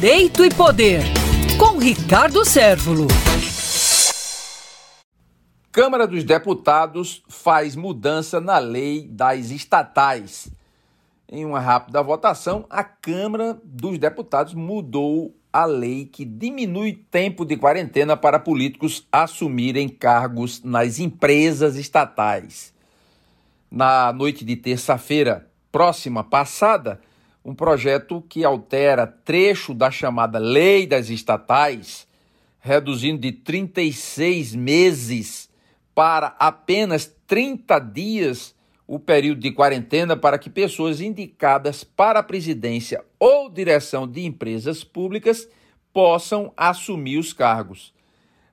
Direito e Poder, com Ricardo Sérvulo. Câmara dos Deputados faz mudança na lei das estatais. Em uma rápida votação, a Câmara dos Deputados mudou a lei que diminui tempo de quarentena para políticos assumirem cargos nas empresas estatais. Na noite de terça-feira próxima passada, um projeto que altera trecho da chamada Lei das Estatais, reduzindo de 36 meses para apenas 30 dias o período de quarentena para que pessoas indicadas para a presidência ou direção de empresas públicas possam assumir os cargos.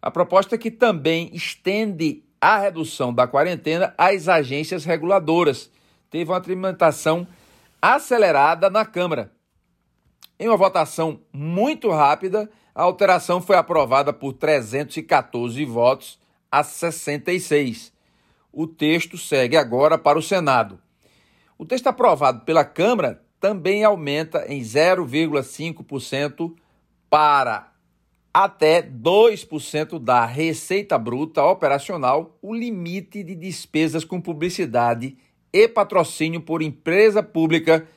A proposta que também estende a redução da quarentena às agências reguladoras. Teve uma tramitação acelerada na Câmara. Em uma votação muito rápida, a alteração foi aprovada por 314 votos a 66. O texto segue agora para o Senado. O texto aprovado pela Câmara também aumenta em 0,5% para até 2% da receita bruta operacional o limite de despesas com publicidade e patrocínio por empresa pública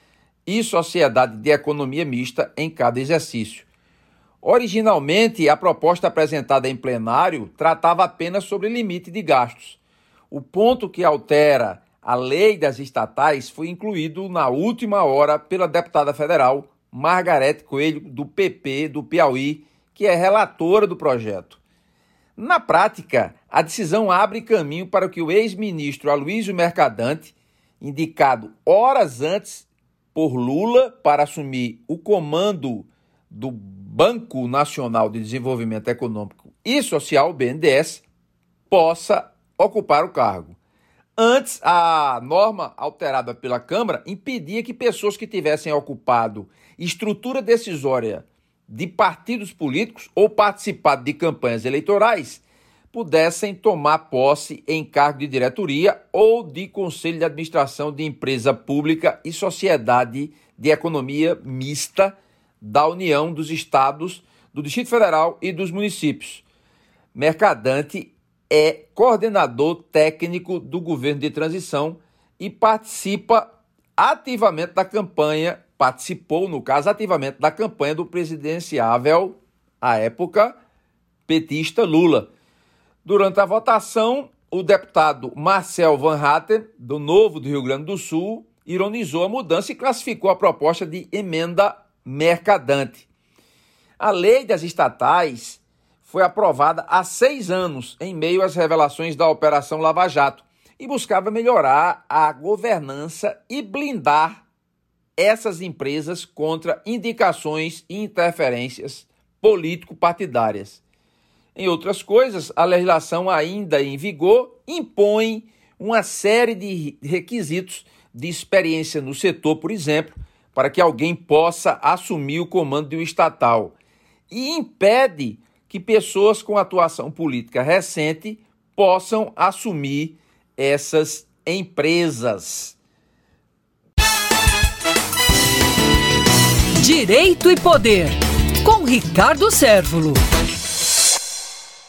e sociedade de economia mista em cada exercício. Originalmente, a proposta apresentada em plenário tratava apenas sobre limite de gastos. O ponto que altera a lei das estatais foi incluído na última hora pela deputada federal Margarete Coelho, do PP do Piauí, que é relatora do projeto. Na prática, a decisão abre caminho para que o ex-ministro Aloysio Mercadante indicado horas antes por Lula para assumir o comando do Banco Nacional de Desenvolvimento Econômico e Social, BNDES, possa ocupar o cargo. Antes, a norma alterada pela Câmara impedia que pessoas que tivessem ocupado estrutura decisória de partidos políticos ou participado de campanhas eleitorais pudessem tomar posse em cargo de diretoria ou de conselho de administração de empresa pública e sociedade de economia mista da União dos Estados, do Distrito Federal e dos municípios. Mercadante é coordenador técnico do governo de transição e participa ativamente da campanha, participou, no caso, ativamente da campanha do presidenciável, à época, petista Lula. Durante a votação, o deputado Marcel Van Hatten, do Novo do Rio Grande do Sul, ironizou a mudança e classificou a proposta de emenda mercadante. A lei das estatais foi aprovada há seis anos, em meio às revelações da Operação Lava Jato, e buscava melhorar a governança e blindar essas empresas contra indicações e interferências político-partidárias. Em outras coisas, a legislação ainda em vigor impõe uma série de requisitos de experiência no setor, por exemplo, para que alguém possa assumir o comando de um estatal e impede que pessoas com atuação política recente possam assumir essas empresas. Direito e Poder, com Ricardo Sérvulo.